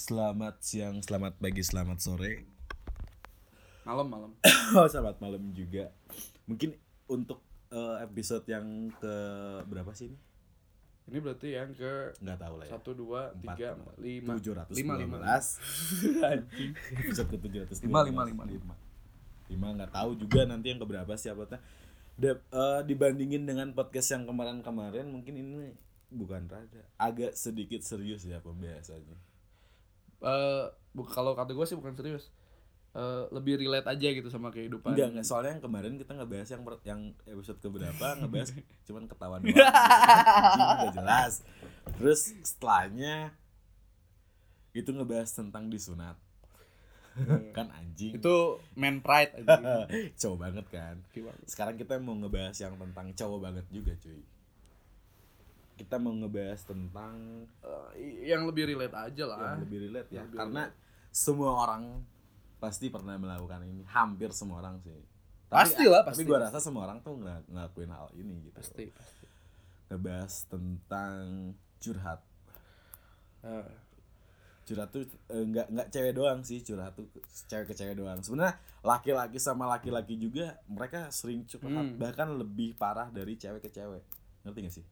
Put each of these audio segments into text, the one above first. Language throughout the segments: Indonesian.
selamat siang, selamat pagi, selamat sore. Malam malam. Oh, selamat malam juga. Mungkin untuk eh, episode yang ke berapa sih ini? Ini berarti yang ke Nggak tahu lah ya. satu dua tiga lima tujuh ratus lima lima Anjing. episode ke tujuh ratus Lima, lima, lima. lima lima nggak tahu juga nanti yang keberapa siapa tahu Da- eh, dibandingin dengan podcast yang kemarin-kemarin mungkin ini bukan rada agak sedikit serius ya pembahasannya Bu- kalau kata gue sih bukan serius. Eh, lebih relate aja gitu sama kehidupan. enggak enggak. Soalnya yang kemarin kita ngebahas yang per- yang episode keberapa ngebahas cuman ketahuan doang. Udah jelas. Terus setelahnya itu ngebahas tentang disunat. Kan anjing. Itu man pride aja. cowok banget kan. Sekarang kita mau ngebahas yang tentang cowok banget juga cuy kita mau ngebahas tentang Eh, yang lebih relate aja lah. yang lebih relate ya. Lebih karena semua orang pasti pernah melakukan ini. Hampir semua orang sih. Pasti lah, tapi pasti, gue pasti. rasa semua orang tuh ngel- ngelakuin hal ini gitu. Pasti pasti. ngebahas tentang curhat. Eh, curhat tuh eh, nggak nggak cewek doang sih. Curhat tuh cewek ke cewek doang. Sebenarnya laki-laki sama laki-laki juga mereka sering curhat. Hmm. bahkan lebih parah dari cewek ke cewek. Ngerti gak sih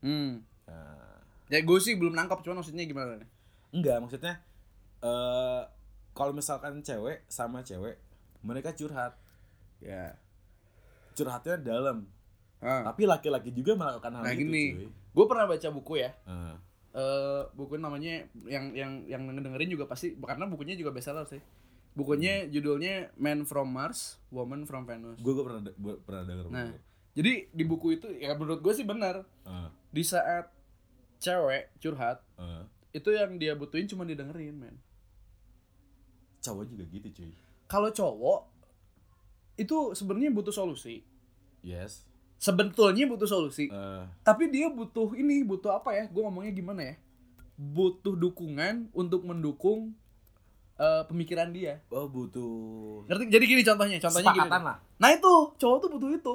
hmm. Nah, Ya gue sih belum nangkap cuman maksudnya gimana nih? enggak maksudnya eh kalau misalkan cewek sama cewek mereka curhat Ya. curhatnya dalam Ah. tapi laki-laki juga melakukan hal Nah itu gini, cuy gue pernah baca buku ya. Eh, eh buku namanya yang yang yang dengerin juga pasti karena bukunya juga bestseller sih. Bukunya judulnya Man from Mars, Woman from Venus. gue gue pernah de- gua pernah denger Nah, buku. jadi di buku itu ya menurut gue sih benar. Eh, Di saat cewek curhat, eh. itu yang dia butuhin cuma didengerin, men. cowok juga gitu cuy Kalau cowok itu sebenarnya butuh solusi. yes Sebetulnya butuh solusi, Eh, tapi dia butuh ini, butuh apa ya? Gue ngomongnya gimana ya? Butuh dukungan untuk mendukung eh, pemikiran dia. oh butuh Ngerti? Jadi gini contohnya, contohnya gini. Sepakatan lah Nah itu cowok tuh butuh itu.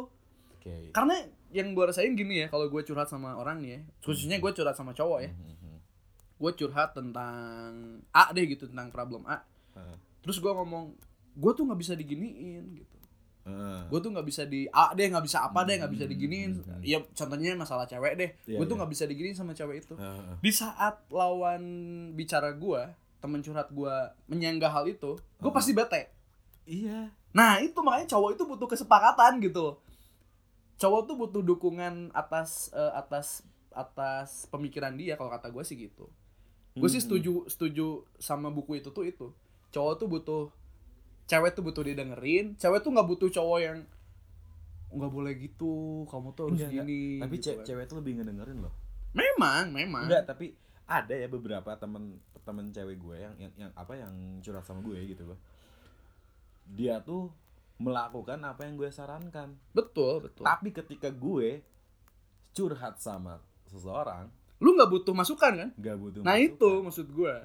oke Karena yang gue rasain gini ya, kalau gue curhat sama orang nih ya, khususnya gue curhat sama cowok ya, Mhm, gue curhat tentang A deh gitu tentang problem A. Terus gue ngomong, gue tuh nggak bisa diginiin gitu. Gue tuh nggak bisa di A deh, nggak bisa apa deh, nggak bisa Hmm, diginiin. hmm, hmm. Ya contohnya masalah cewek deh, Iya, gue tuh iya. nggak bisa diginiin sama cewek itu. Di saat lawan bicara gue, temen curhat gue menyanggah hal itu, gue Hmm. pasti bete. iya Nah itu makanya cowok itu butuh kesepakatan gitu. Cowok tuh butuh dukungan atas eh, atas atas pemikiran dia kalau kata gue sih gitu. Gue sih Mhm. setuju setuju sama buku itu tuh itu. Cowok tuh butuh cewek tuh butuh didengerin. Cewek tuh nggak butuh cowok yang nggak boleh gitu. Kamu tuh harus Enggak, enggak. gini. tapi gitu ce- kan. cewek tuh lebih ngedengerin loh Memang memang. enggak tapi ada ya beberapa temen temen cewek gue yang yang, yang apa yang curhat sama gue gitu loh dia tuh melakukan apa yang gue sarankan Betul betul. tapi ketika gue curhat sama seseorang Lu nggak butuh masukan kan? nggak butuh Nah masukan. itu maksud gue.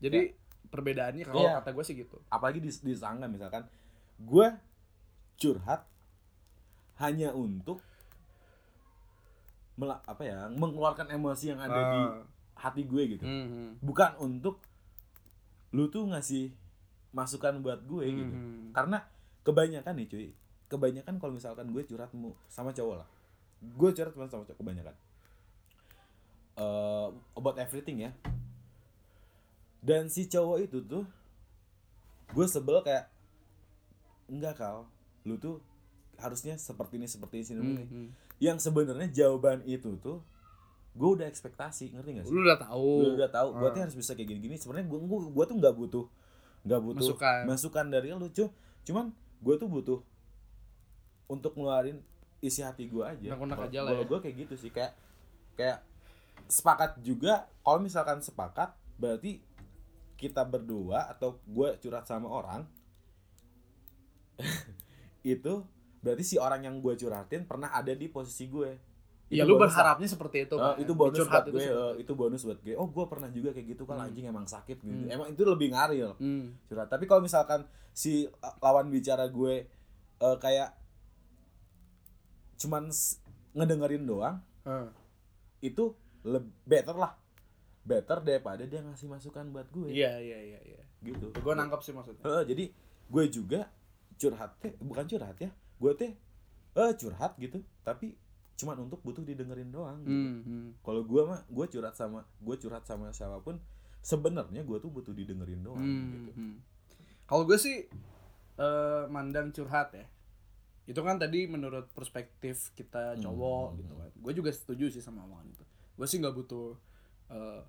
Jadi perbedaannya kalau Iya. kata gue sih gitu. apalagi di disangka misalkan gue curhat hanya untuk mela- apa ya mengeluarkan emosi yang ada di Ah. hati gue gitu Mhm. bukan untuk lu tuh ngasih masukan buat gue gitu Mhm. karena kebanyakan nih cuy kebanyakan kalau misalkan gue curhat sama cowok lah gue curhat sama sama cowok kebanyakan Eh about everything ya dan si cowok itu tuh gue sebel kayak enggak kal lu tuh harusnya seperti ini seperti ini, seperti ini. Mhm. yang sebenarnya jawaban itu tuh gue udah ekspektasi ngerti gak sih Lu udah tahu. Lu udah tahu gue Ah. tuh harus bisa kayak gini-gini sebenarnya gue gua tuh nggak butuh nggak butuh Masukan. masukan dari lu cu cuman gue tuh butuh untuk ngeluarin isi hati gue aja Kalau ya. gue kayak gitu sih kayak kayak sepakat juga kalau misalkan sepakat berarti kita berdua atau gue curhat sama orang itu berarti si orang yang gue curhatin pernah ada di posisi gue Ya Itu lu lah. berharapnya seperti itu. Eh, kan. itu bonus buat gue, seperti eh, itu bonus buat gue. Oh, gue pernah juga kayak gitu kan Hmm. anjing emang sakit gitu. Hmm. Emang itu lebih ngaril Hmm. curhat. Tapi kalau misalkan si uh, lawan bicara gue eh, kayak cuman ngedengerin doang, Ah. itu lebih better lah. better daripada dia ngasih masukan buat gue iya iya iya iya gitu gue nangkap sih maksudnya Heeh, jadi gue juga curhat bukan curhat ya gue teh eh curhat gitu tapi cuman untuk butuh didengerin doang gitu. hmm, hmm. kalau gue mah gue curhat sama gue curhat sama siapa pun sebenarnya gue tuh butuh didengerin doang Hmm, gitu hmm. Kalau gue sih eh, mandang curhat ya. Itu kan tadi menurut perspektif kita cowok Hmm. gitu kan. Gue juga setuju sih sama omongan itu. Gue sih nggak butuh eh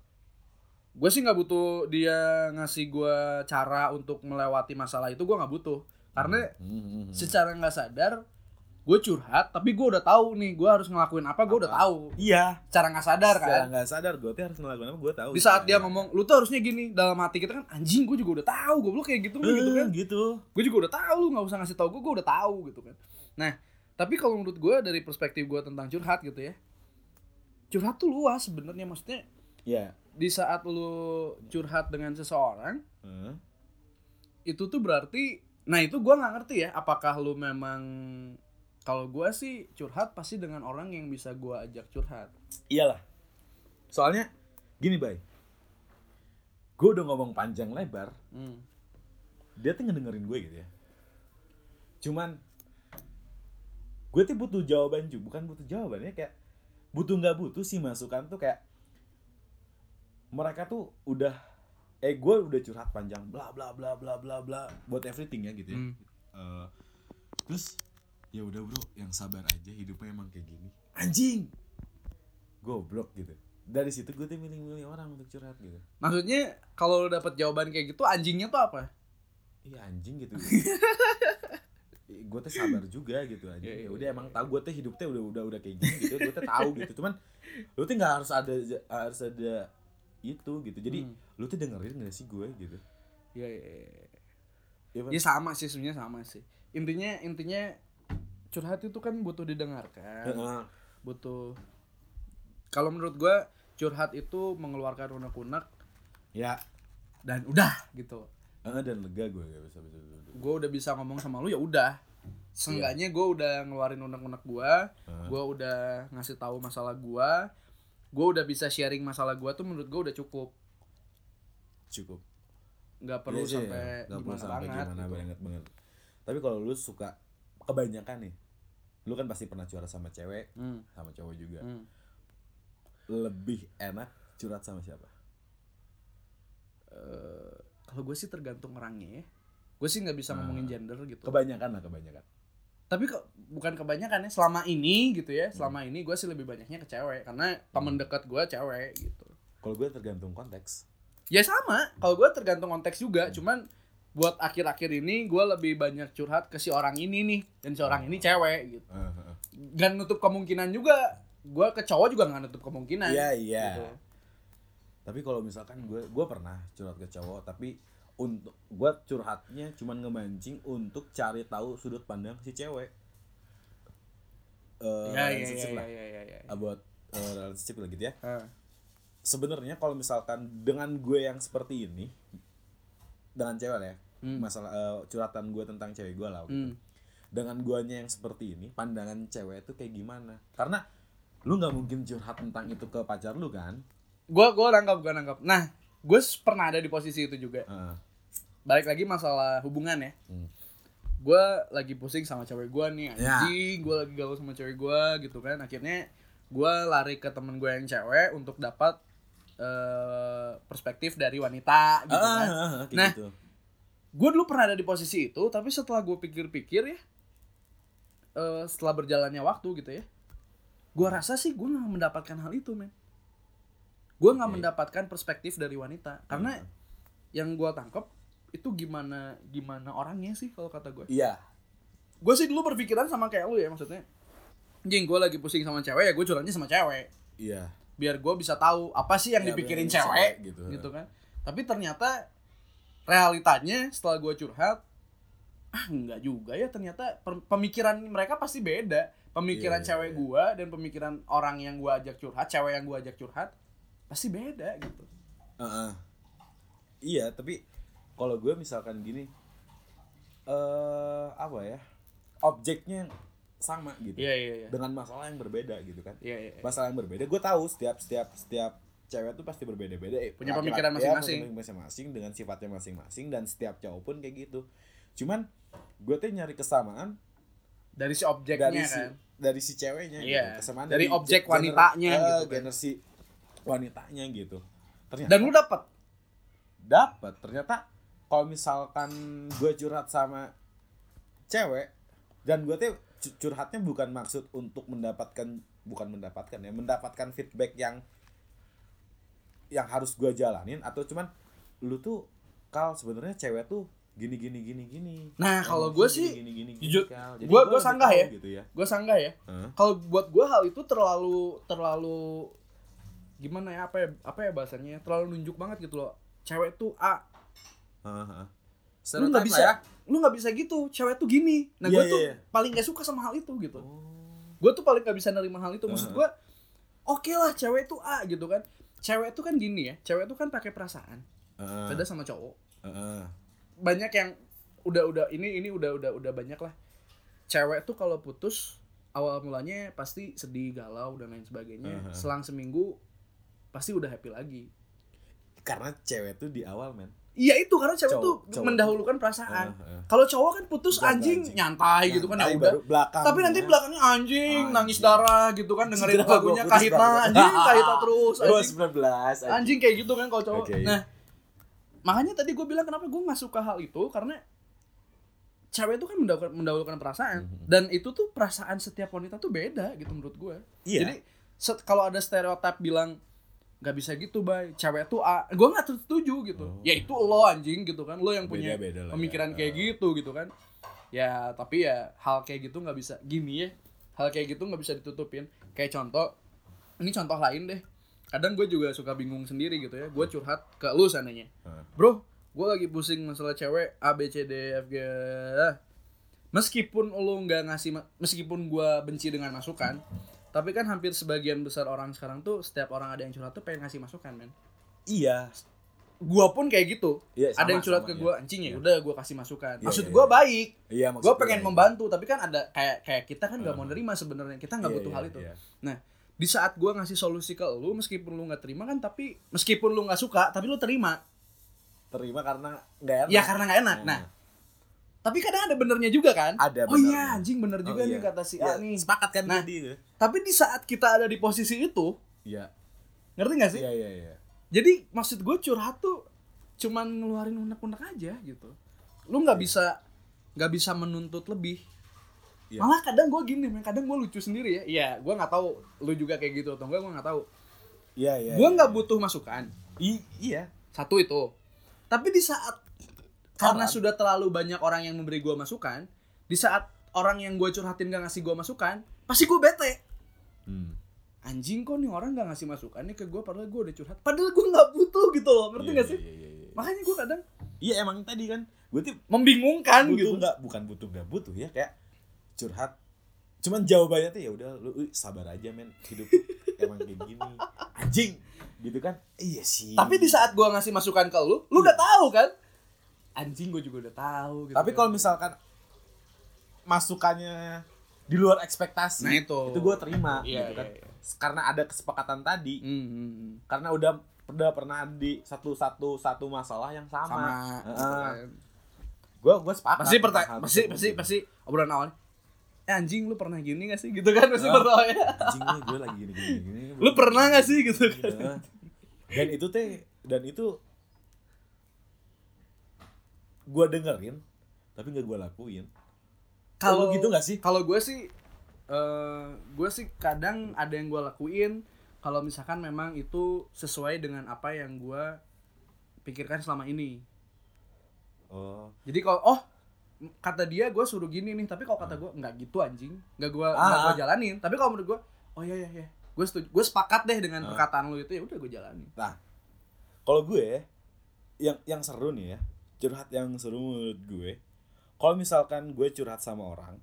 gue sih nggak butuh dia ngasih gue cara untuk melewati masalah itu gue nggak butuh karena Hmm, hmm, hmm. secara nggak sadar gue curhat tapi gue udah tahu nih gue harus ngelakuin apa gue udah tahu. Iya. Cara nggak sadar kan? nggak sadar gue tuh harus ngelakuin apa gue tahu di saat dia ngomong lu tuh harusnya gini dalam hati kita kan anjing gue juga udah tahu gue kayak gitu gitu kan? gitu. Gue juga udah tahu lu nggak usah ngasih tahu gue gue udah tahu gitu kan. Nah tapi kalau menurut gue dari perspektif gue tentang curhat gitu ya curhat tuh luas sebenarnya maksudnya ya di saat lu curhat dengan seseorang Heeh. itu tuh berarti nah itu gue nggak ngerti ya apakah lu memang kalau gue sih curhat pasti dengan orang yang bisa gue ajak curhat. Iyalah. Soalnya gini bay. Gue udah ngomong panjang lebar. Hmm. dia tuh ngedengerin gue gitu ya. Cuman gue tuh butuh jawaban juga bukan butuh jawabannya kayak butuh nggak butuh sih masukan tuh kayak mereka tuh udah eh gue udah curhat panjang bla bla bla bla bla bla buat everything ya gitu ya. Hmm. Eh, terus ya udah bro yang sabar aja hidupnya emang kayak gini anjing goblok gitu dari situ gue tuh milih-milih orang untuk curhat gitu maksudnya kalau lu dapet jawaban kayak gitu anjingnya tuh apa Iya anjing gitu. gue tuh sabar juga gitu aja. Iya, iya, Ya udah iya, emang tahu gue tuh hidupnya udah udah udah kayak gini gitu. Gue tuh tahu gitu. Cuman lu tuh nggak harus ada harus ada itu gitu. Jadi Hmm. lu tuh dengerin gak sih gue gitu. Iya, iya, iya. Ya, Pan? Ya sama sih sebenarnya sama sih. Intinya intinya curhat itu kan butuh didengarkan, Heeh. butuh kalau menurut gua curhat itu mengeluarkan unek-unek Ya, dan udah gitu. heeh, dan lega gue gak bisa bisa. bisa. Gue udah bisa ngomong sama lu ya udah. Seenggaknya gue udah ngeluarin unek-unek gua, Heeh. gue udah ngasih tahu masalah gua, gue udah bisa sharing masalah gua tuh menurut gue udah cukup. Cukup. nggak perlu sih, sampai perlu gimana sampai banget. gimana gitu. banget banget. Tapi kalau lu suka kebanyakan nih, lu kan pasti pernah curhat sama cewek, Hmm, sama cowok juga. hmm. Lebih enak curhat sama siapa? Eh, kalau gue sih tergantung orangnya ya gue sih nggak bisa Nah. ngomongin gender gitu Kebanyakan lah kebanyakan. tapi kok bukan kebanyakan ya selama ini gitu ya Hmm. selama ini gue sih lebih banyaknya ke cewek karena temen dekat gue cewek gitu Kalau gue tergantung konteks. ya sama kalau gue tergantung konteks juga Hmm. cuman buat akhir-akhir ini gue lebih banyak curhat ke si orang ini nih dan si orang ini cewek gitu gak nutup kemungkinan juga gue ke cowok juga nggak nutup kemungkinan Iya iya. gitu. Tapi kalau misalkan gue gue pernah curhat ke cowok tapi untuk gue curhatnya cuman ngemancing untuk cari tahu sudut pandang si cewek. Eh Iya iya relationship iya lah. iya iya iya. About eh, relationship lah gitu ya. Ah. Sebenarnya kalau misalkan dengan gue yang seperti ini dengan cewek ya. Hmm. Masalah eh, curhatan gue tentang cewek gue lah gitu. Hmm. Dengan guanya yang seperti ini, pandangan cewek itu kayak gimana? Karena lu nggak mungkin curhat tentang itu ke pacar lu kan? gue gue nangkap gue nangkap nah gue pernah ada di posisi itu juga Heeh. balik lagi masalah hubungan ya Hmm. gue lagi pusing sama cewek gue nih Ya. anjing gue lagi galau sama cewek gue gitu kan akhirnya gue lari ke temen gue yang cewek untuk dapat eh, perspektif dari wanita gitu Ah, kan ah, kayak Nah. gitu. Gue dulu pernah ada di posisi itu tapi setelah gue pikir-pikir ya eh, setelah berjalannya waktu gitu ya gue rasa sih gue nggak mendapatkan hal itu men gue nggak Oke. mendapatkan perspektif dari wanita karena Hmm. yang gue tangkap itu gimana gimana orangnya sih kalau kata gue Iya. gue sih dulu berpikiran sama kayak lu ya maksudnya Jing gue lagi pusing sama cewek ya gue curhatnya sama cewek Iya. biar gue bisa tahu apa sih yang Ya, dipikirin cewek cewek gitu. gitu. kan tapi ternyata realitanya setelah gue curhat ah enggak juga ya ternyata pemikiran mereka pasti beda pemikiran iya, cewek iya. gue dan pemikiran orang yang gue ajak curhat cewek yang gue ajak curhat pasti beda gitu Heeh. Iya, tapi kalau gue misalkan gini eh apa ya? Objeknya sama gitu. iya iya iya Dengan masalah yang berbeda gitu kan. iya iya Masalah yang berbeda, gue tahu setiap setiap setiap cewek tuh pasti berbeda-beda eh, Punya pemikiran masing-masing. dengan sifatnya masing-masing dan setiap cowok pun kayak gitu cuman gue tuh nyari kesamaan dari si objeknya dari si kan dari si ceweknya Iya. gitu. kesamaan Dari objek gener- wanitanya eh, gitu kan. wanitanya gitu ternyata dan lu dapat dapat ternyata kalau misalkan gue curhat sama cewek dan gue tuh cu- curhatnya bukan maksud untuk mendapatkan bukan mendapatkan ya mendapatkan feedback yang yang harus gue jalanin atau cuman lu tuh kal sebenarnya cewek tuh gini gini gini gini Nah, kalau gini, sih, gini, gini, gini, jujur, Kal. Jadi gua- gua lebih sanggah ya. gitu ya gue sanggah ya Hah? kalau buat gue hal itu terlalu terlalu gimana ya apa ya apa ya bahasanya terlalu nunjuk banget gitu loh cewek tuh A hah. lu nggak bisa ya. lu nggak bisa gitu cewek tuh gini nah Iya, gue iya, tuh iya. paling gak suka sama hal itu gitu Oh. gue tuh paling gak bisa nerima hal itu maksud Uh-huh. gue oke lah cewek tuh A gitu kan cewek tuh kan gini ya cewek tuh kan pakai perasaan Heeh, beda sama cowok. Heeh. banyak yang udah udah ini ini udah udah udah banyak lah. Cewek tuh kalau putus awal mulanya pasti sedih galau dan lain sebagainya. Uh-huh. selang seminggu pasti udah happy lagi. Karena cewek tuh di awal men iya itu karena cewek Cowok- tuh cowok. mendahulukan perasaan Heeh, heeh. kalau cowok kan putus anjing, anjing. nyantai gitu kan ya udah tapi nanti belakangnya anjing Anjing. nangis darah gitu kan dengerin lagunya kahitna banget? anjing kahitna terus anjing 19 anjing. anjing kayak gitu kan kalau cowok Oke. nah makanya tadi gue bilang kenapa gue nggak suka hal itu karena cewek itu kan mendahulukan, mendahulukan perasaan Mhm. dan itu tuh perasaan setiap wanita tuh beda gitu menurut gue Iya. jadi kalau ada stereotip bilang nggak bisa gitu bay. Cewek tuh A. Gue nggak setuju gitu. Oh. ya itu lo anjing gitu kan. Lo yang punya Beda-beda lah ya. pemikiran kayak Ah. gitu gitu kan. Ya tapi ya hal kayak gitu nggak bisa. Gini ya hal kayak gitu nggak bisa ditutupin. Kayak contoh ini contoh lain deh. Kadang gue juga suka bingung sendiri gitu ya. Gue curhat ke lu sananya Heeh. bro gue lagi pusing masalah cewek A B C D F G meskipun lu nggak ngasih meskipun gue benci dengan masukan tapi kan hampir sebagian besar orang sekarang tuh setiap orang ada yang curhat tuh pengen ngasih masukan men Iya. gue pun kayak gitu Iya, ada sama, yang curhat sama, ke iya. gue anjing ya Iya. udah gue kasih masukan Iya, maksud iya, gue iya. baik Iya, gue maksudnya pengen iya. membantu tapi kan ada kayak kayak kita kan nggak mau Uh. nerima sebenarnya kita nggak Iya, butuh iya, hal itu iya. nah di saat gue ngasih solusi ke lu meskipun lu nggak terima kan tapi meskipun lu nggak suka tapi lu terima Terima karena nggak enak. ya karena nggak enak nah tapi kadang ada benernya juga kan Ada oh iya anjing bener Oh, juga iya. nih kata si A Iya, nih Sepakat kan Nah. tadi tapi di saat kita ada di posisi itu Iya. ngerti gak sih Iya, iya, iya. jadi maksud gue curhat tuh cuman ngeluarin unek-unek aja gitu lu nggak bisa nggak bisa menuntut lebih Iya. malah kadang gue gini men kadang gue lucu sendiri ya iya gue nggak tahu lu juga kayak gitu atau enggak gue nggak tahu Iya, iya. gue iya, nggak iya. butuh masukan I- iya. satu itu tapi di saat karena sudah terlalu banyak orang yang memberi gue masukan di saat orang yang gue curhatin gak ngasih gue masukan pasti gue bete. Hmm. anjing kok nih orang gak ngasih masukan nih ke gue padahal gue udah curhat. Padahal gue nggak butuh gitu loh ngerti Iya, gak sih? Iya, iya, iya. makanya gue kadang Iya, emang tadi kan gue tuh membingungkan butuh gitu. nggak bukan butuh nggak butuh ya kayak curhat. Cuman jawabannya tuh ya udah lu sabar aja men hidup emang kayak gini. Anjing gitu kan? Iya sih. Tapi di saat gua ngasih masukan ke lu, lu udah tahu kan? Anjing gua juga udah tahu gitu. tapi kan. kalau misalkan masukannya di luar ekspektasi Nah, itu. itu gue terima Iya, gitu kan iya, iya. karena ada kesepakatan tadi Hmm, hmm, karena udah udah pernah di satu satu satu masalah yang sama, sama. kan. gue gue sepakat Pasti pertanyaan pasti pasti pasti obrolan awalnya. Eh anjing lu pernah gini gak sih gitu kan pasti Ah. pertanyaan. anjing nih gue lagi gini gini gini Lu pernah gak sih gitu kan? Iya. dan itu teh dan itu gue dengerin tapi nggak gue lakuin kalau gitu nggak sih Kalau gue sih eh gue sih kadang ada yang gue lakuin kalau misalkan memang itu sesuai dengan apa yang gue pikirkan selama ini. oh Jadi kalau oh kata dia gue suruh gini nih, tapi kalau kata gue nggak gitu anjing, nggak gue nggak Ah. gue jalanin. Tapi kalau menurut gue, oh iya iya iya, gue setuju, gue sepakat deh dengan Ah. perkataan lu itu ya udah gue jalanin. nah kalau gue yang yang seru nih ya curhat yang seru menurut gue. Kalau misalkan gue curhat sama orang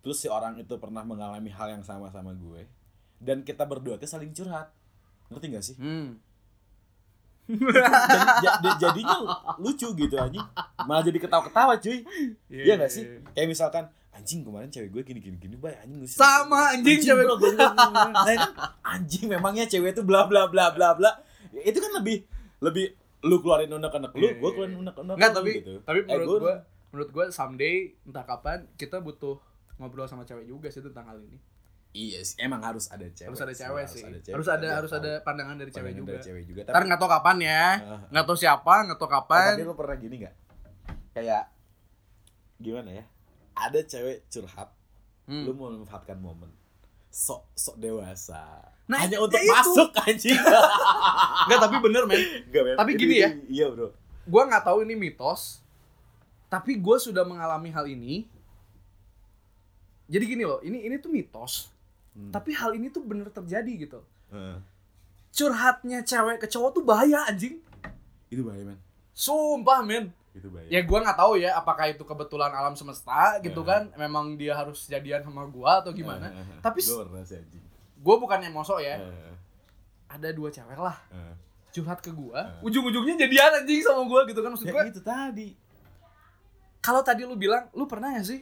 terus si orang itu pernah mengalami hal yang sama sama gue dan kita berdua tuh saling curhat. Ngerti gak sih? Hmm. jadi, ja- jadinya lucu gitu anjing. Malah jadi ketawa-ketawa cuy. Iya gak sih? Kayak misalkan anjing kemarin cewek gue gini gini gini bay anjing Sama, anjing, cewek bro, gue. Nah, anjing memangnya cewek itu bla bla bla bla bla. Itu kan lebih lebih lu keluarin unek-unek lu Iya, gue iya, keluarin iya. unek-unek Enggak tapi gitu. tapi Eh, menurut gua- gua menurut gua someday entah kapan kita butuh ngobrol sama cewek juga sih tentang hal ini. iya sih emang harus ada cewek harus ada cewek sih. cewek. Harus ada Biar harus tahu ada pandangan dari cewek pandangan juga. dari cewek juga Ntar tapi nggak tahu kapan ya, nggak tahu siapa, nggak tahu Oh, kapan. tapi lu pernah gini nggak kayak gimana ya ada cewek curhat Hmm. lu mau memanfaatkan momen sok sok dewasa Nah, hanya ya untuk itu. masuk anjing Nggak tapi bener men. Tapi gini ya. iya bro Gua nggak tahu ini mitos, tapi gue sudah mengalami hal ini. Jadi gini loh, ini ini tuh mitos. Hmm. Tapi hal ini tuh bener terjadi gitu. Heeh. Curhatnya cewek ke cowok tuh bahaya anjing. itu bahaya men Sumpah men. Itu bahaya Ya gua nggak tahu ya apakah itu kebetulan alam semesta gitu kan. Memang dia harus jadian sama gua atau gimana. Tapi Gua pernah sih anjing. Gua bukannya mosok ya. Ada dua cewek lah. Curhat ke gua. Eh. Ujung-ujungnya jadian anjing sama gua gitu kan? Maksud ya itu tadi. Kalau tadi lu bilang lu pernah gak sih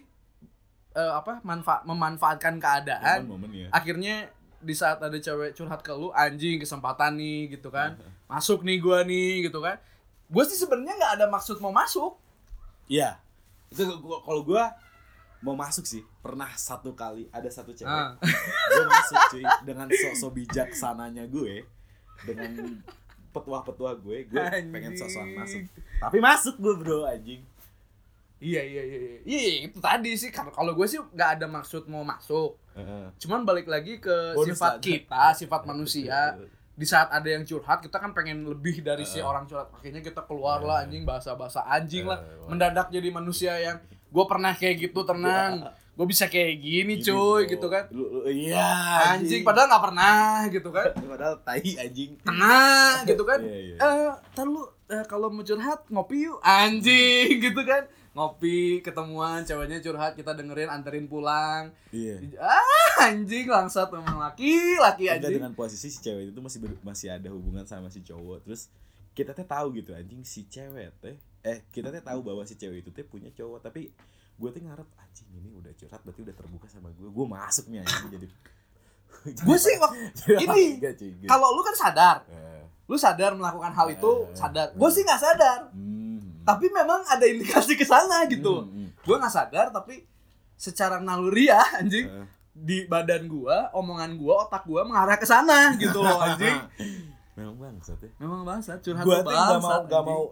eh, apa manfaat memanfaatkan keadaan? Momen ya. Akhirnya di saat ada cewek curhat ke lu anjing kesempatan nih gitu kan? Masuk nih gua nih gitu kan gue sih sebenarnya nggak ada maksud mau masuk Iya. Itu gua kalau gua mau masuk sih pernah satu kali ada satu cewek Ah. gue masuk cuy dengan sok-sok bijaksananya gue dengan petua-petua gue gue pengen Anjing. sok-sokan masuk tapi masuk gue bro anjing iya iya iya iya iya iya, itu tadi sih kalau kalau gue sih nggak ada maksud mau masuk Heeh. cuman balik lagi ke Bonus sifat lah. kita sifat manusia di saat ada yang curhat kita kan pengen lebih dari si Eh. orang curhat. Akhirnya kita keluar lah Eh. anjing bahasa-bahasa anjing lah. Eh, wah. mendadak jadi manusia yang gue pernah kayak gitu tenang. Gue bisa kayak gini Gini, cuy gitu kan. Iya anjing padahal nggak pernah gitu kan. Padahal tai anjing. Tenang gitu kan. Iya, iya. eh lu eh, kalau mau curhat ngopi yuk. Anjing gitu kan. Ngopi ketemuan ceweknya curhat kita dengerin anterin pulang. Iya. Ah anjing langsat memang laki laki anjing. dengan posisi si cewek itu masih masih ada hubungan sama si cowok. Terus kita teh tahu gitu anjing si cewek teh eh kita teh tahu bahwa si cewek itu teh punya cowok. Tapi gue teh ngarep anjing ini udah curhat berarti udah terbuka sama gue gue masuk nih anjing jadi gue sih wak- ini, kalau lu kan sadar. Eh, lu sadar melakukan hal itu Eh, sadar. eh. gue sih nggak sadar. Hmm. tapi memang ada indikasi ke sana gitu. Hmm, hmm. gue nggak sadar tapi secara naluriah anjing. Eh, di badan gua omongan gua otak gua mengarah ke sana gitu loh anjing. Memang bangsat ya. Memang bangsat curhat gue tuh gak mau gak mau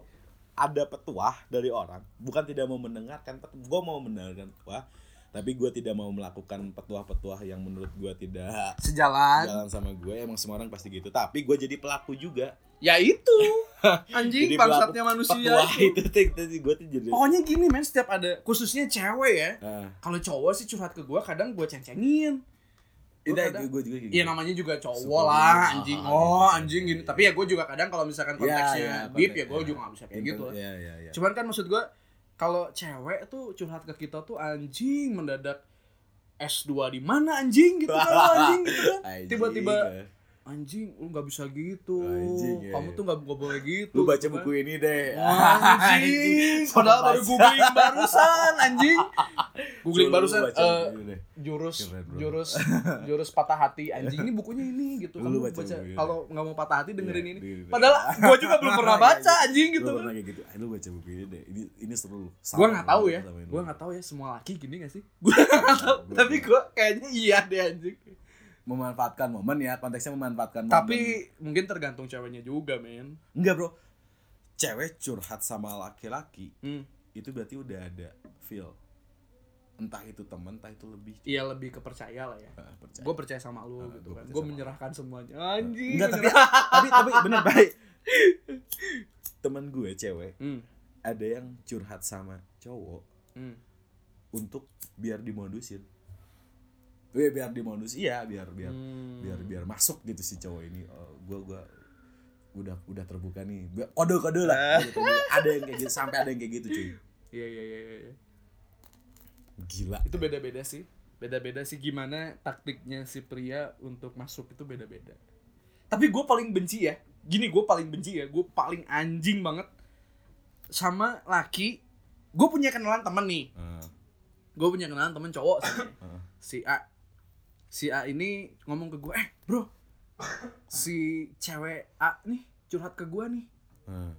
ada petuah dari orang. Bukan tidak mau mendengarkan gue mau mendengarkan petuah tapi gue tidak mau melakukan petuah-petuah yang menurut gue tidak sejalan jalan sama gue emang semua orang pasti gitu tapi gue jadi pelaku juga ya itu anjing Jadi bangsatnya manusia petuah itu. tadi gue tuh jadi pokoknya gini men setiap ada khususnya cewek ya Ah, kalau cowok sih curhat ke gua kadang ceng-cengin gue juga kayak Iya gitu. namanya juga cowok lah gitu. anjing. Ah, Oh gitu. anjing gini. Tapi ya gue juga kadang kalau misalkan Iya, konteksnya iya, deep ya konteks- gue iya. juga gak bisa kayak Itu- gitu. lah. iya iya iya Cuman kan maksud gue kalau cewek tuh curhat ke kita tuh anjing mendadak S2 di mana anjing gitu lo, anjing gitu kan. Tiba-tiba ya. Anjing lu nggak bisa gitu. Anjing, ya, Kamu ya. tuh nggak boleh gitu. lu baca gitu kan. buku ini deh Anjing, padahal baru googling barusan anjing. Googling barusan deh. jurus jurus jurus patah hati. Anjing ini bukunya ini gitu. Lu kamu baca baca, kalau nggak mau patah hati dengerin Iya, ini. padahal gua juga belum pernah baca anjing Lu gitu pernah kayak gitu. Lu baca buku ini deh ini ini seru. Gua nggak tahu ya. gua nggak tahu ya semua laki gini gak sih? Gua nggak tahu. tapi gua kayaknya iya deh anjing memanfaatkan momen ya konteksnya memanfaatkan momen. Tapi mungkin tergantung ceweknya juga men. Enggak bro. Cewek curhat sama laki-laki hmm. itu berarti udah ada feel. Entah itu teman entah itu lebih. Iya lebih kepercaya lah ya. Ah, percaya. Gue percaya sama lu Ah, gitu gua kan. gue menyerahkan semuanya. Anjing enggak tapi tapi tapi bener baik. Temen gue cewek hmm. ada yang curhat sama cowok Hmm. untuk biar dimodusin Iya biar dimodus iya biar biar Hmm. biar biar masuk gitu si cowok ini. Oh, gua gua udah udah terbuka nih. Biar- kode kode lah. Kode, kode. ada yang kayak gitu sampai ada yang kayak gitu cuy. Iya iya iya iya gila. Itu beda-beda sih. Beda-beda sih gimana taktiknya si pria untuk masuk itu beda-beda. Tapi gue paling benci ya. Gini gue paling benci ya. Gue paling anjing banget. Sama laki gue punya kenalan temen nih. Ah, gue punya kenalan temen cowok sih. Heeh. si A si A ini ngomong ke gue eh bro si cewek A nih curhat ke gue nih Heeh.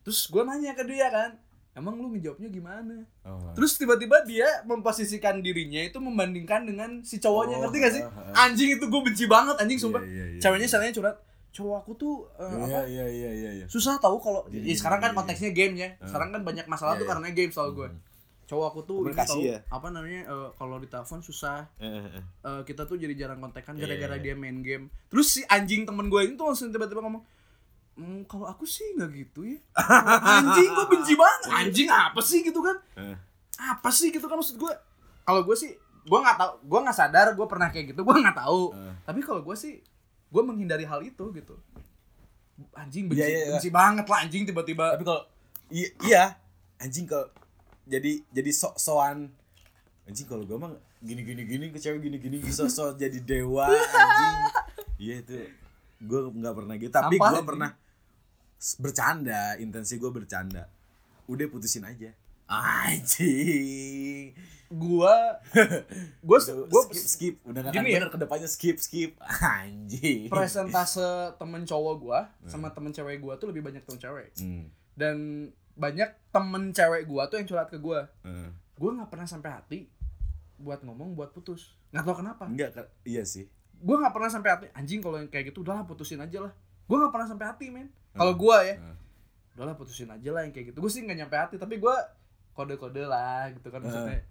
terus gue nanya ke dia kan emang lu ngejawabnya gimana Oh, terus tiba-tiba dia memposisikan dirinya itu membandingkan dengan si cowoknya Oh, ngerti gak sih anjing itu gue benci banget anjing sumpah Iya, iya, iya, ceweknya iya. salahnya curhat cowok aku tuh eh, Iya apa iya iya iya iya. susah tahu kalau Gini, ya, sekarang kan gini, konteksnya game ya sekarang kan banyak masalah Iya, tuh iya. karena game tau gue Hmm. Cowok aku tuh tahu ya? apa namanya eh, kalau di telepon susah. Eh. eh, kita tuh jadi jarang kontekan Iya, gara-gara iya. dia main game. Terus si anjing temen gue ini tuh langsung tiba-tiba ngomong "Hmm, kalau aku sih nggak gitu ya. Anjing gue benci banget. Anjing apa sih gitu kan? Apa sih gitu kan maksud gue kalau gue sih gue nggak tahu gue nggak sadar gue pernah kayak gitu gue nggak tahu Eh. tapi kalau gue sih gue menghindari hal itu gitu. Anjing benci Iya, iya, iya. benci banget lah anjing tiba-tiba. Tapi kalau iya, iya. Anjing kalau jadi jadi sok-sokan. Anjing kalau gue mah gini gini gini ke cewek gini gini sok-sok jadi dewa anjing. Iya itu gue nggak pernah gitu. Tapi gue pernah bercanda intensi gue bercanda. Udah putusin aja. Anjing. Gua gua Udah, gua skip skip. Udah gak Gini akan ya. bener ke depannya skip skip. Anjing. Presentase temen cowok gua sama temen cewek gua tuh lebih banyak temen cewek. Hmm. dan banyak temen cewek gua tuh yang curhat ke gua. Eh. gua nggak pernah sampai hati buat ngomong buat putus. Nggak tahu kenapa. Enggak Kak. iya sih. Gua nggak pernah sampai hati anjing kalau yang kayak gitu udahlah putusin aja lah. Gua nggak pernah sampai hati men. Kalau gua ya Eh. udahlah putusin aja lah yang kayak gitu. Gue sih nggak nyampe hati tapi gua kode-kode lah gitu kan maksudnya.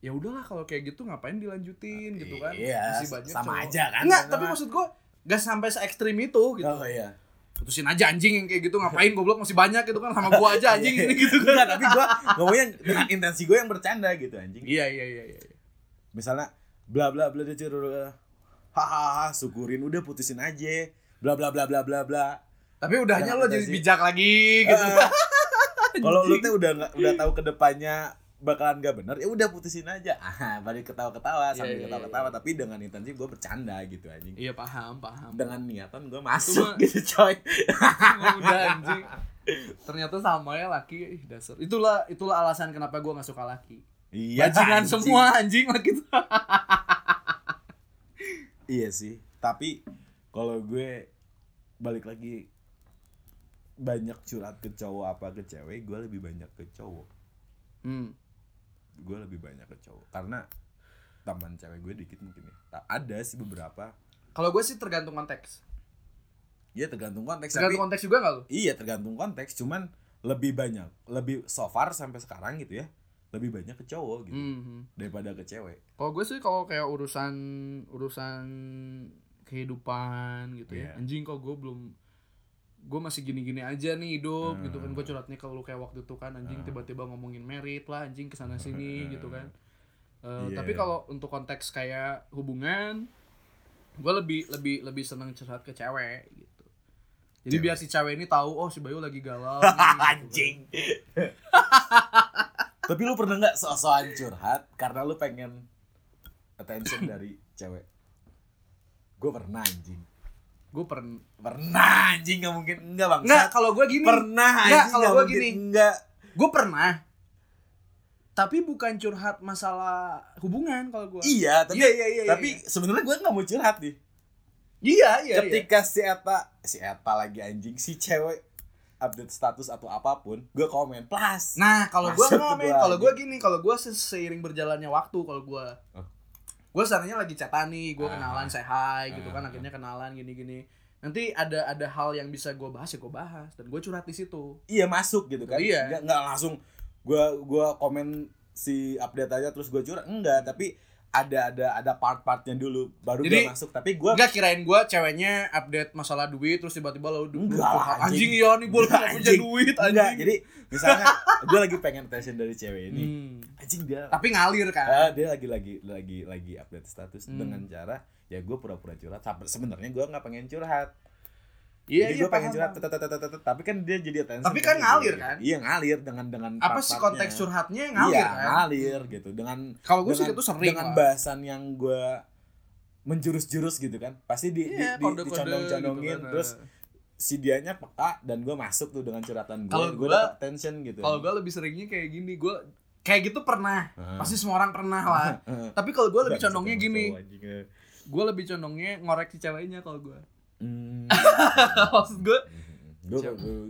Ya udahlah kalau kayak gitu ngapain dilanjutin? Gitu kan. Iya, Masih banyak sama cowok. aja kan, Enggak, sama. tapi maksud gua gak sampai se ekstrim itu gitu. Oh iya putusin aja anjing yang kayak gitu ngapain goblok masih banyak gitu kan sama gua aja anjing. ini gitu kan. Enggak, tapi gua ngomongnya dengan intensi gue yang bercanda gitu anjing. iya iya iya iya. Misalnya bla bla bla dia hahaha syukurin udah putusin aja. Bla bla bla bla bla bla. tapi udahnya Jangan lo jadi bijak lagi gitu. Eh, Kalau lu tuh udah nggak udah tahu ke depannya bakalan gak bener ya udah putusin aja. Ah balik ketawa-ketawa sambil Iya, iya, ketawa-ketawa tapi dengan intensi gue bercanda gitu anjing. Iya paham paham. Dengan niatan gue masuk mah- gitu coy. Udah anjing. Ternyata sama ya laki Ih, dasar. Itulah itulah alasan kenapa gua nggak suka laki. Iya bajingan anjing. semua anjing laki tuh. Iya sih, tapi kalau gue balik lagi banyak curhat ke cowok apa ke cewek, gue lebih banyak ke cowok. hmm. Gue lebih banyak ke cowok karena teman cewek gue dikit mungkin ya. Ada sih beberapa. kalau gue sih tergantung konteks Iya tergantung konteks. tergantung tapi, konteks juga nggak lo iya tergantung konteks. Cuman lebih banyak, lebih so far sampai sekarang gitu ya, lebih banyak ke cowok gitu Hmm. daripada ke cewek. Kalau gue sih kalau kayak urusan urusan kehidupan gitu ya. Iya. Anjing kok gue belum gue masih gini-gini aja nih hidup gitu kan Hmm. gue curhatnya kalau kayak waktu itu kan anjing Hmm. tiba-tiba ngomongin merit lah anjing ke sana sini gitu kan Eh, Iya. tapi kalau untuk konteks kayak hubungan gue lebih lebih lebih seneng curhat ke cewek gitu jadi Cewek. biar si cewek ini tahu oh si Bayu lagi galau nih, gitu kan. Anjing. Tapi lu pernah nggak so-soan curhat karena lu pengen attention dari cewek? Gue pernah anjing. Gue pernah Pernah anjing nggak mungkin enggak bang. Enggak, kalau gue gini. Pernah Nggak, kalau nggak mungkin gini. Enggak. Gue pernah. Tapi bukan curhat masalah hubungan kalau gue. Iya, tapi Iya, iya, iya, tapi iya. sebenarnya gue nggak mau curhat nih. Iya, iya, iya. Ketika si Eta, si Eta lagi anjing, si cewek update status atau apa pun, gue komen plus. Nah, kalau gue Masuk nggak, tuh men. gua Kalau gue gini, kalau gue seiring berjalannya waktu, kalau gue, Oh. Gue sebenarnya lagi chatan nih, gue Ah. kenalan, say hi, gitu kan, Ah. akhirnya kenalan gini-gini. Nanti ada ada hal yang bisa gue bahas ya gue bahas, dan gue curhat di situ. iya masuk gitu kan Iya. nggak, nggak langsung gua gua komen si update aja terus gua curhat enggak tapi ada ada ada part-partnya dulu baru Jadi, gua masuk tapi gua Enggak kirain gue ceweknya update masalah duit terus tiba-tiba lo Enggak, anjing. anjing iya nih gue Enggak, punya anjing. duit anjing. enggak jadi misalnya gua lagi pengen attention dari cewek ini Hmm. anjing dia Tapi ngalir kan. ah, dia lagi lagi lagi lagi update status Hmm. dengan cara ya gua pura-pura curhat sebenarnya gua nggak pengen curhat Iya, jadi iya, gua pengen curhat tapi kan dia jadi attention Tapi kan gitu. ngalir kan? iya ngalir dengan dengan Apa sih konteks curhatnya ngalir iya, kan? ngalir gitu dengan Kalau gue sih itu sering dengan lah. bahasan yang gue menjurus-jurus gitu kan pasti di, Iya, di, di, dicondong-condongin gitu kan. terus si dianya peka dan gue masuk tuh dengan curhatan gue Kalau gue dapet attention gitu Kalau gue lebih seringnya kayak gini, gue kayak gitu pernah Heeh. pasti semua orang pernah lah tapi kalau gue lebih condongnya gini eh. gue lebih condongnya ngorek si ceweknya kalau gue Hmm. maksud gue Gue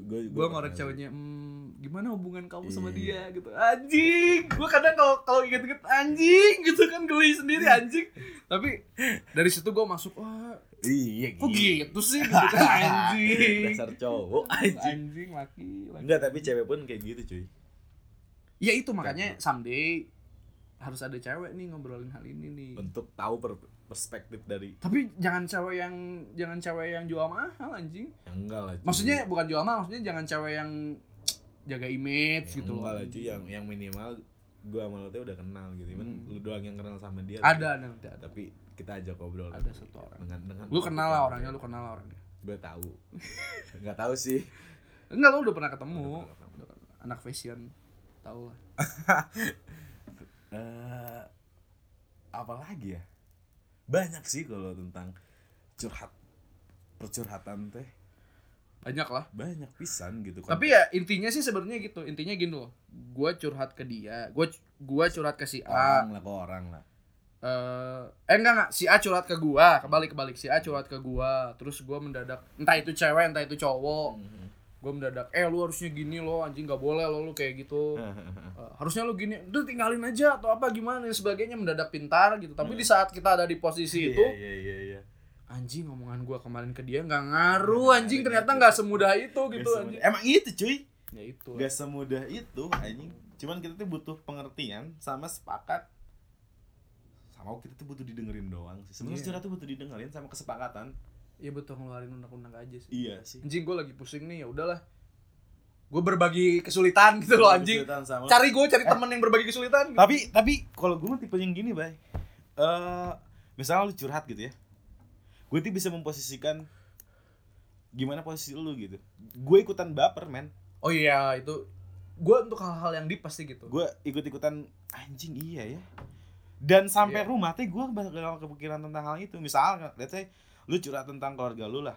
gue gue ngorek ceweknya hmm, gimana hubungan kamu sama dia? Iya. gitu. Anjing! Gue kadang kalau kalau inget-inget anjing! Gitu kan geli sendiri anjing! Tapi dari situ gue masuk wah Iya kok gitu. sih? Gitu kan anjing! Dasar cowok anjing. anjing laki laki. Enggak, tapi cewek pun kayak gitu, cuy. ya itu makanya someday harus ada cewek nih ngobrolin hal ini nih. Untuk tahu per- perspektif dari tapi jangan cewek yang jangan cewek yang jual mahal anjing yang enggak lah. cuy. maksudnya bukan jual mahal maksudnya jangan cewek yang jaga image Yang gitu loh enggak lah, cuy, yang yang minimal gua sama lo tuh udah kenal gitu. Cuman Hmm. lu doang yang kenal sama dia. ada ada ada Tapi kita ajak ngobrol. ada satu orang dengan dengan lu kenal lah orangnya lu kenal lah orangnya Gue tahu. Enggak tahu sih. enggak lu udah pernah ketemu Udah pernah ketemu. anak fashion tahu lah Eh apa lagi ya? Banyak sih kalau tentang curhat percurhatan teh. Banyak lah. Banyak pisan gitu tapi ya intinya sih sebenarnya gitu. Intinya gini loh. Gue curhat ke dia gue gua curhat ke si A. Orang lah ke orang lah. Eh eh enggak enggak. Si A curhat ke gua. Kebalik kebalik si A curhat ke gua. Terus gua mendadak. Entah itu cewek entah itu cowok. Hmm. Gua mendadak eh lu harusnya gini lo anjing gak boleh lo lu kayak gitu. Eh, harusnya lu gini udah tinggalin aja atau apa gimana? Dan sebagainya mendadak pintar gitu. Tapi di saat kita ada di posisi itu iya iya iya. Anjing omongan gua kemarin ke dia nggak ngaruh anjing ternyata nggak semudah itu gitu anjing. Emang itu cuy. Ya itu. Gak semudah itu anjing. Cuman kita tuh butuh pengertian sama sepakat. Sama kita tuh butuh didengerin doang sih. Sebenarnya Iya. curhat tuh butuh didengerin sama kesepakatan ya betul ngeluarin undang-undang aja sih. Iya sih. Anjing gue lagi pusing nih ya udahlah. Gue berbagi kesulitan gitu loh anjing. Kesulitan sama- cari gue cari temen yang berbagi kesulitan. Gitu. tapi tapi kalau gue tipe yang gini bay. Eh misalnya lu curhat gitu ya. Gue tuh bisa memposisikan gimana posisi lu gitu. Gue ikutan baper men. Oh iya itu gue untuk hal-hal yang deep pasti gitu. Gue ikut ikutan anjing iya ya. Dan sampai Iya. rumah teh gue bakal kepikiran tentang hal itu. Misalnya let's say lu curhat tentang keluarga lu lah.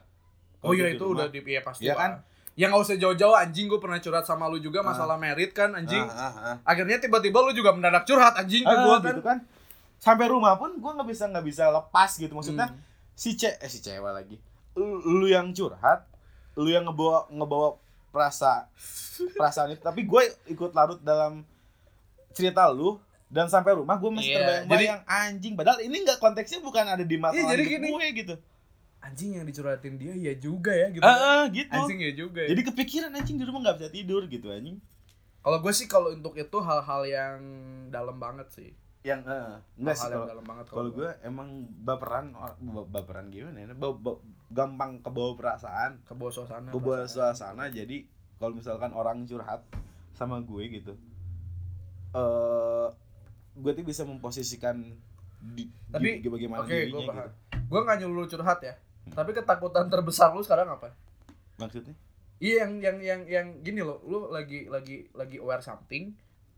Oh iya di itu rumah, udah deep iya pasti Iya kan? ya nggak usah jauh-jauh anjing gue pernah curhat sama lu juga masalah merit kan anjing. Ah, ah, ah. akhirnya tiba-tiba lu juga mendadak curhat anjing ke Ah, gue kan gitu kan. sampai rumah pun gue nggak bisa nggak bisa lepas gitu maksudnya Hmm. si ce eh si cewek lagi. Lu, lu yang curhat lu yang ngebawa ngebawa perasa perasaan itu. Tapi gue ikut larut dalam cerita lu dan sampai rumah gue masih Iya, terbayang-bayang anjing. Padahal ini nggak konteksnya bukan ada di masalah Iya, jadi gini. gue gitu anjing yang dicurhatin dia ya juga ya gitu. Ah ah, gitu. Anjing ya juga ya. Jadi kepikiran anjing di rumah nggak bisa tidur gitu anjing. Kalau gue sih kalau untuk itu hal-hal yang dalam banget sih. Yang eh, enggak sih kalau dalam banget kalau gue emang baperan ba- baperan gimana ya? Ba- ba- gampang kebawa perasaan. Ke bawah suasana kebawa perasaan. suasana jadi kalau misalkan orang curhat sama gue gitu eh gue tuh bisa memposisikan di, Tapi, di- bagaimana gue dirinya paham. Gitu gue nggak nyuruh curhat ya. Tapi ketakutan terbesar lu sekarang apa? Maksudnya? Iya yang yang yang yang gini loh lu lagi lagi lagi aware something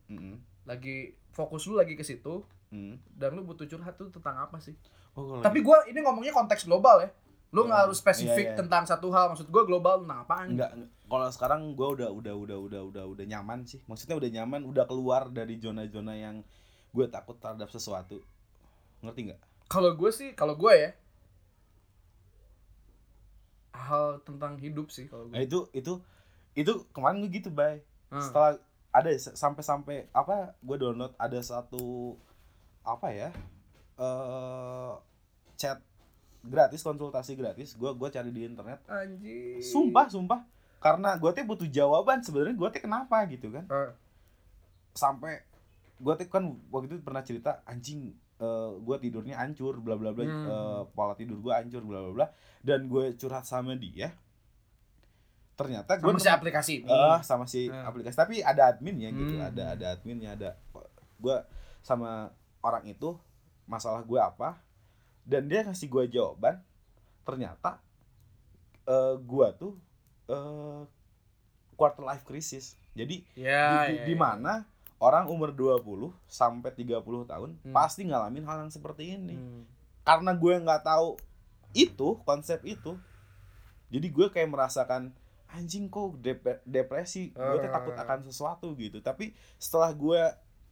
Mm-mm. lagi fokus lu lagi ke situ Mm. dan lu butuh curhat tuh tentang apa sih? Oh, tapi gue ini ngomongnya konteks global ya. Lu nggak Hmm, harus spesifik iya, iya. tentang satu hal maksud gue global tentang apaan? Enggak enggak. kalau sekarang gue udah udah udah udah udah udah nyaman sih. Maksudnya udah nyaman udah keluar dari zona-zona yang gue takut terhadap sesuatu. Ngerti nggak? Kalau gue sih kalau gue ya hal tentang hidup sih kalau nah gue itu itu itu kemarin gue gitu bay. Hmm. setelah ada s- sampai-sampai apa gue download ada satu apa ya eh chat gratis konsultasi gratis gue gue cari di internet. Anjing. Sumpah sumpah. Karena gue tuh butuh jawaban sebenarnya gue tuh kenapa gitu kan. Eh, sampai gue tuh kan waktu itu pernah cerita anjing gue tidurnya hancur bla bla bla Hmm. eh, pola tidur gue hancur bla bla bla dan gue curhat sama dia ternyata gue sama si aplikasi ini Eh, sama si Hmm. aplikasi tapi ada adminnya gitu Hmm. ada ada adminnya ada gue sama orang itu masalah gue apa dan dia kasih gue jawaban ternyata eh gue tuh eh quarter life crisis jadi ya, di, ya, di ya. mana orang umur 20 sampai 30 tahun Hmm. pasti ngalamin hal yang seperti ini Hmm. karena gue nggak tahu itu konsep itu jadi gue kayak merasakan anjing kok dep- depresi gue tuh Eh. takut akan sesuatu gitu tapi setelah gue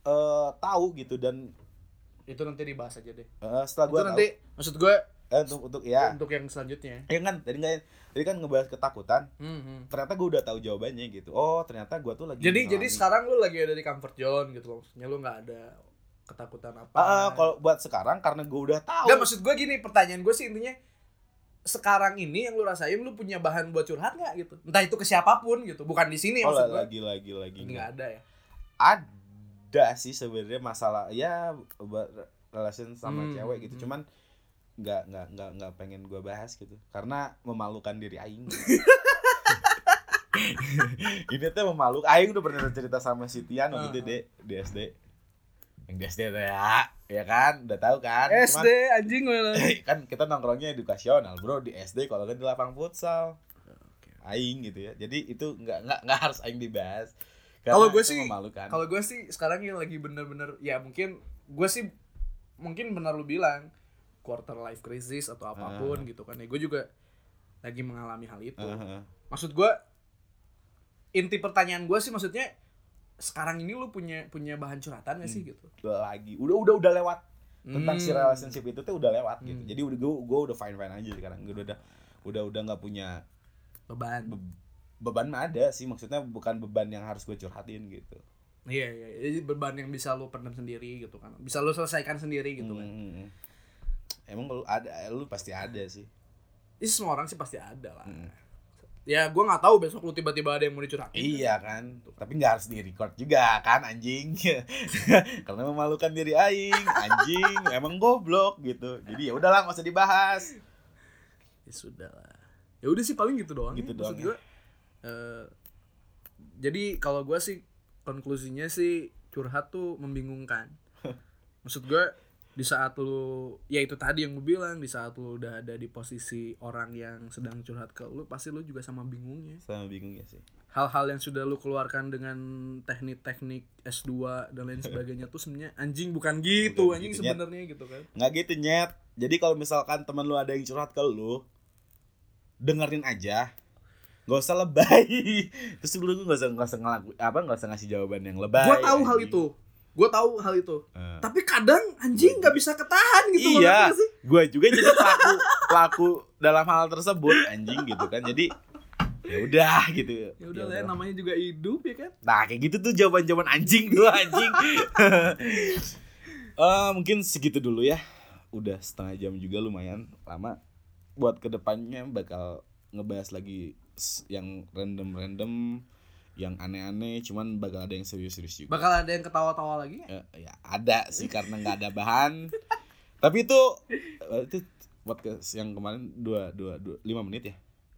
eh, tahu gitu dan itu nanti dibahas aja deh eh, setelah itu gue nanti maksud gue eh, untuk untuk ya. Untuk yang selanjutnya. Ya kan tadi nggak tadi kan ngebahas ketakutan. Hmm, hmm. ternyata gue udah tahu jawabannya gitu. Oh ternyata gue tuh lagi jadi jadi sekarang lu lagi ada di comfort zone gitu loh. Maksudnya lu nggak ada ketakutan apa. Ah, kalau buat sekarang karena gue udah tahu. Nggak, maksud gue gini pertanyaan gue sih intinya sekarang ini yang lu rasain lu punya bahan buat curhat nggak gitu? Entah itu ke siapa pun gitu bukan di sini oh maksud gue lagi lagi lagi. Nggak ada ya? Ada sih sebenarnya masalah ya buat relation sama Hmm, cewek gitu. hmm. cuman nggak nggak nggak nggak pengen gue bahas gitu. Karena memalukan diri aing. Ini tuh memalukan aing udah pernah cerita sama si Tian gitu ah. deh di SD yang di SD tuh ya ya kan? Udah tahu kan? SD anjing gue Cuman, kan kita nongkrongnya edukasional bro di SD kalau kan di lapang futsal. Aing gitu ya. Jadi itu nggak nggak nggak harus aing dibahas. Kalau gue itu sih- kalau gue sih sekarang yang lagi bener-bener ya mungkin gue sih mungkin benar lu bilang quarter life crisis atau apa pun gitu kan. Ya gue juga lagi mengalami hal itu. Heeh. maksud gue inti pertanyaan gue sih maksudnya sekarang ini lu punya punya bahan curhatan gak sih gitu? Udah lagi. Udah udah udah lewat. Tentang si Hmm. relationship itu tuh udah lewat gitu. Hmm. jadi udah gue gue udah fine fine aja sekarang. Gue udah udah udah nggak punya beban. Be- beban mah ada sih. Maksudnya bukan beban yang harus gue curhatin gitu. Iya iya. Jadi beban yang bisa lu pendam sendiri gitu kan. Bisa lu selesaikan sendiri gitu kan. Hmm. Emang lu ada lu pasti ada sih ini semua orang sih pasti ada lah Hmm. ya gue nggak tahu besok lu tiba-tiba ada yang mau dicurhatin Iya kan, tapi nggak harus di record juga kan anjing, karena memalukan diri aing, anjing, emang goblok gitu. Jadi ya udahlah nggak usah dibahas. ya sudah lah ya udah sih paling gitu doang Gitu ya, maksud doang ya. gue eh, jadi kalau gue sih konklusinya sih curhat tuh membingungkan maksud gue di saat lu ya itu tadi yang gue bilang di saat lu udah ada di posisi orang yang sedang curhat ke lu pasti lu juga sama bingungnya Sama bingung ya sih. hal-hal yang sudah lu keluarkan dengan teknik-teknik S2 dan lain sebagainya tuh sebenarnya anjing bukan gitu Bukan anjing gitu, sebenarnya gitu kan Nggak gitu nyet. Jadi kalau misalkan teman lu ada yang curhat ke lu, dengerin aja. Gak usah lebay. Terus sebelum lu gak usah nggak usah ngelaku, apa nggak usah ngasih jawaban yang lebay. gue tahu hal itu gue tahu hal itu Eh. tapi kadang anjing nggak bisa ketahan gitu iya, gue juga jadi pelaku pelaku dalam hal tersebut anjing gitu kan. Jadi ya udah gitu. ya udah lah ya, namanya juga hidup ya kan Nah kayak gitu tuh jawaban-jawaban anjing tuh anjing. Eh mungkin segitu dulu ya. Udah setengah jam juga lumayan lama. Buat ke depannya bakal ngebahas lagi yang random-random, yang aneh-aneh. Cuman bakal ada yang serius-serius juga. bakal ada yang ketawa-tawa lagi nggak? Eh, ya ada sih karena nggak ada bahan. Tapi itu eh, itu podcast yang kemarin dua dua dua lima menit ya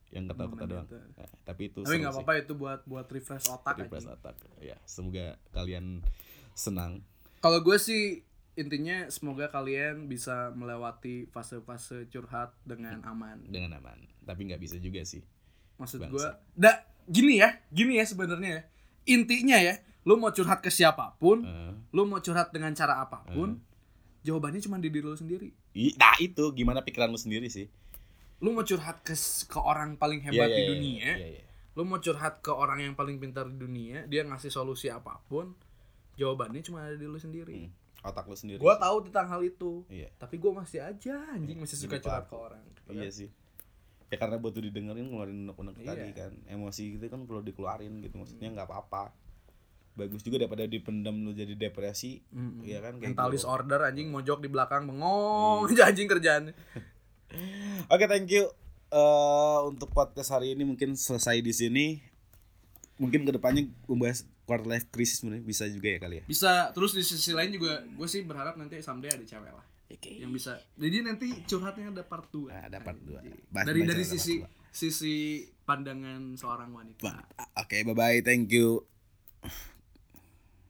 yang ketawa-ketawa Lima doang. Eh, tapi itu tapi nggak apa-apa itu buat buat refresh otak Refresh aja otak. Ya, semoga kalian senang kalau gue sih intinya semoga kalian bisa melewati fase-fase curhat dengan aman dengan aman. Tapi nggak bisa juga sih. maksud gue da gini ya gini ya sebenarnya ya. intinya ya lu mau curhat ke siapa pun Eh, lu mau curhat dengan cara apa pun jawabannya cuma di diri lu sendiri nah itu gimana pikiran lu sendiri sih? lu mau curhat ke ke orang paling hebat Iya, di iya, dunia iya, iya. lu mau curhat ke orang yang paling pintar di dunia dia ngasih solusi apa pun jawabannya cuma ada di lu sendiri Hmm, Otak lu sendiri. gua tahu tentang hal itu Iya. tapi gua masih aja anjing masih suka curhat ke orang gitu Iya kan. sih. Ya karena butuh didengerin ngeluarin unek-unek Iya. tadi kan. Emosi gitu kan perlu dikeluarin gitu. Maksudnya nggak apa-apa. Bagus juga daripada dipendam lu jadi depresi. Mm-mm. Iya kan kayak mental gitu. disorder anjing mojok di belakang bengong Iya. anjing kerjaan Oke, thank you. Eh untuk podcast hari ini mungkin selesai di sini. Mungkin ke depannya membahas quarter life crisis mungkin bisa juga ya kali ya. bisa terus di sisi lain juga gue sih berharap nanti someday ada cewek lah Oke. yang bisa jadi nanti curhatnya ada part 2 Nah, ada part dua. dari Bahas- dari ada sisi sisi pandangan seorang wanita. Oke, bye bye. Thank you.